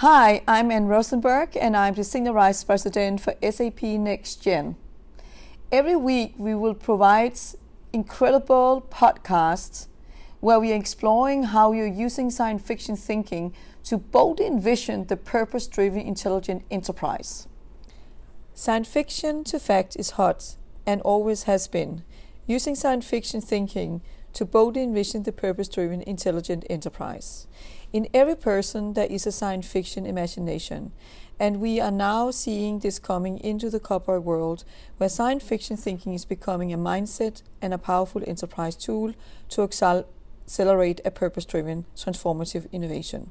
Hi, I'm Anne Rosenberg, and I'm the Senior Vice President for SAP Next Gen. Every week, we will provide incredible podcasts where we are exploring how you're using science fiction thinking to boldly envision the purpose driven intelligent enterprise. Science fiction to fact is hot and always has been. Using science fiction thinking to boldly envision the purpose driven intelligent enterprise. In every person, there is a science fiction imagination, and we are now seeing this coming into the corporate world where science fiction thinking is becoming a mindset and a powerful enterprise tool to accelerate a purpose driven transformative innovation.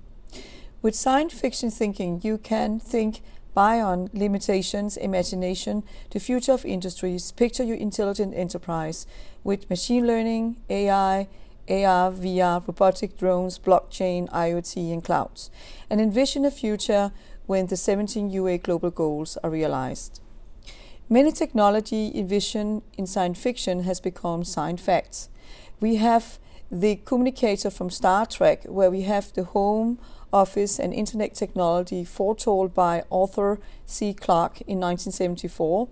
With science fiction thinking, you can think beyond limitations, imagination, the future of industries, picture your intelligent enterprise with machine learning, AI, AR, VR, robotic drones, blockchain, IoT, and clouds, and envision a future when the 17 UA global goals are realized. Many technology envisioned in science fiction has become science facts. We have the communicator from Star Trek, where we have the home office and internet technology foretold by Arthur C. Clarke in 1974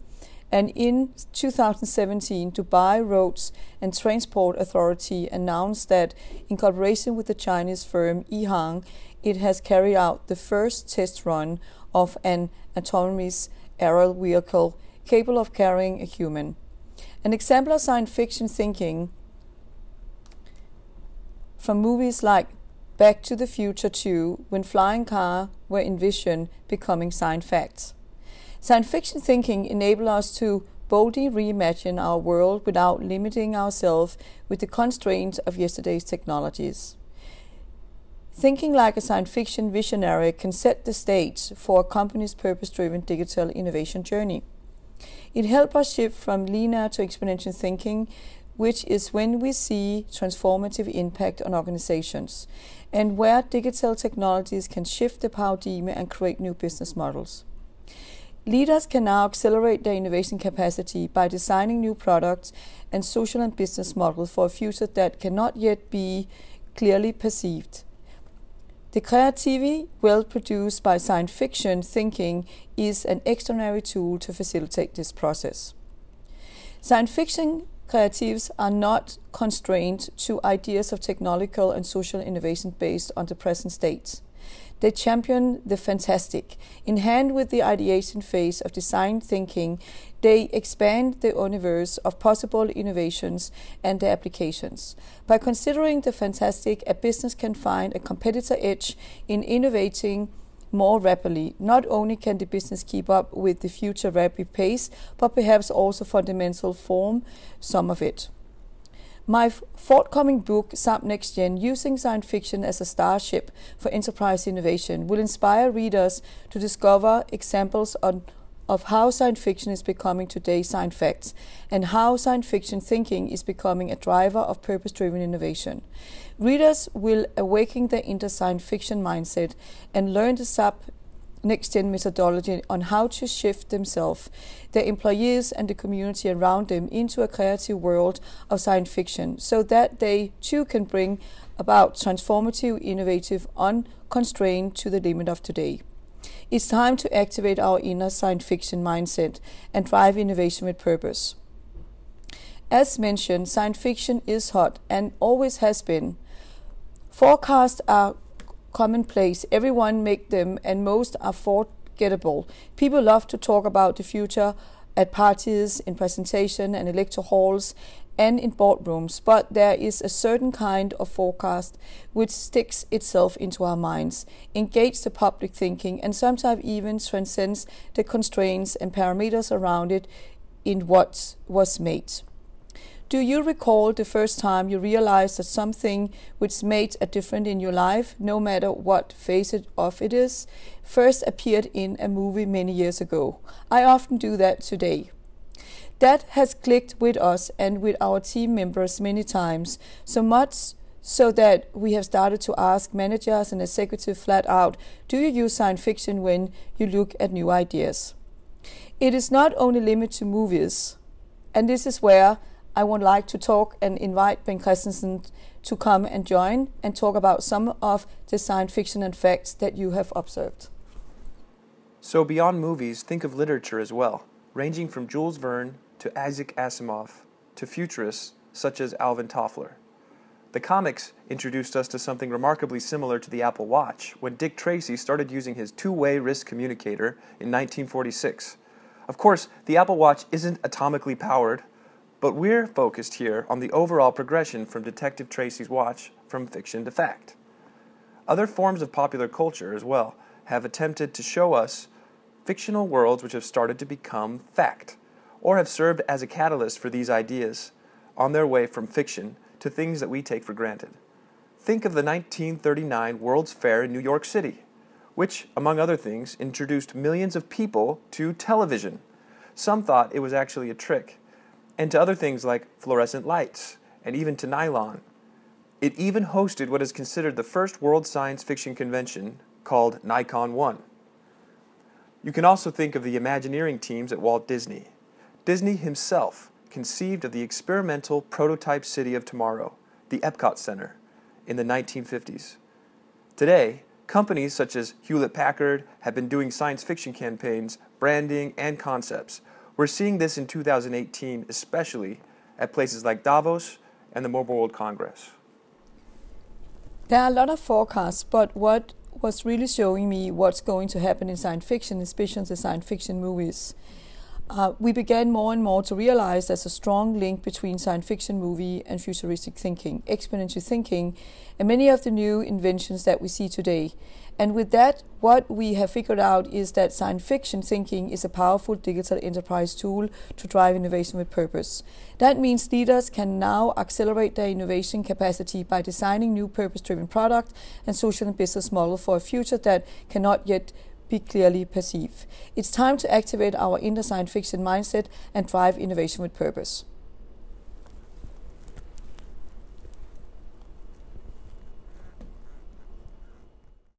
and in 2017, Dubai Roads and Transport Authority announced that, in collaboration with the Chinese firm Ehang, it has carried out the first test run of an autonomous aerial vehicle capable of carrying a human. An example of science fiction thinking from movies like Back to the Future 2, when flying cars were envisioned becoming science facts. Science fiction thinking enables us to boldly reimagine our world without limiting ourselves with the constraints of yesterday's technologies. Thinking like a science fiction visionary can set the stage for a company's purpose driven digital innovation journey. It helps us shift from linear to exponential thinking, which is when we see transformative impact on organizations and where digital technologies can shift the paradigm and create new business models. Leaders can now accelerate their innovation capacity by designing new products and social and business models for a future that cannot yet be clearly perceived. The creativity, well produced by science fiction thinking, is an extraordinary tool to facilitate this process. Science fiction creatives are not constrained to ideas of technological and social innovation based on the present state. They champion the fantastic. In hand with the ideation phase of design thinking, they expand the universe of possible innovations and their applications. By considering the fantastic, a business can find a competitor edge in innovating more rapidly. Not only can the business keep up with the future rapid pace, but perhaps also fundamental form some of it. My forthcoming book, SAP Next Gen, Using Science Fiction as a Starship for Enterprise Innovation, will inspire readers to discover examples on, of how science fiction is becoming today's science facts and how science fiction thinking is becoming a driver of purpose driven innovation. Readers will awaken their inner science fiction mindset and learn the SAP next gen methodology on how to shift themselves, their employees, and the community around them into a creative world of science fiction so that they too can bring about transformative, innovative, unconstrained to the limit of today. It's time to activate our inner science fiction mindset and drive innovation with purpose. As mentioned, science fiction is hot and always has been. Forecasts are commonplace. Everyone make them, and most are forgettable. People love to talk about the future at parties, in presentation and lecture halls, and in boardrooms, but there is a certain kind of forecast which sticks itself into our minds, engages the public thinking, and sometimes even transcends the constraints and parameters around it in what was made. Do you recall the first time you realized that something which made a difference in your life, no matter what phase of it is, first appeared in a movie many years ago? I often do that today. That has clicked with us and with our team members many times, so much so that we have started to ask managers and executives flat out do you use science fiction when you look at new ideas? It is not only limited to movies, and this is where I would like to talk and invite Ben Christensen to come and join and talk about some of the science fiction and facts that you have observed. So, beyond movies, think of literature as well, ranging from Jules Verne to Isaac Asimov to futurists such as Alvin Toffler. The comics introduced us to something remarkably similar to the Apple Watch when Dick Tracy started using his two way wrist communicator in 1946. Of course, the Apple Watch isn't atomically powered, but we're focused here on the overall progression from Detective Tracy's watch from fiction to fact. Other forms of popular culture, as well, have attempted to show us fictional worlds which have started to become fact, or have served as a catalyst for these ideas on their way from fiction to things that we take for granted. Think of the 1939 World's Fair in New York City, which, among other things, introduced millions of people to television. Some thought it was actually a trick, and to other things like fluorescent lights, and even to nylon. It even hosted what is considered the first world science fiction convention called Nycon 1. You can also think of the Imagineering teams at Walt Disney. Disney himself conceived of the experimental prototype city of tomorrow, the Epcot Center, in the 1950s. Today, companies such as Hewlett Packard have been doing science fiction campaigns, branding, and concepts. We're seeing this in 2018, especially at places like Davos and the Mobile World Congress. There are a lot of forecasts, but what was really showing me what's going to happen in science fiction, especially the science fiction movies, uh, we began more and more to realize there's a strong link between science fiction movie and futuristic thinking, exponential thinking, and many of the new inventions that we see today. And with that, what we have figured out is that science fiction thinking is a powerful digital enterprise tool to drive innovation with purpose. That means leaders can now accelerate their innovation capacity by designing new purpose driven product and social and business model for a future that cannot yet be clearly perceived. It's time to activate our inner science fiction mindset and drive innovation with purpose.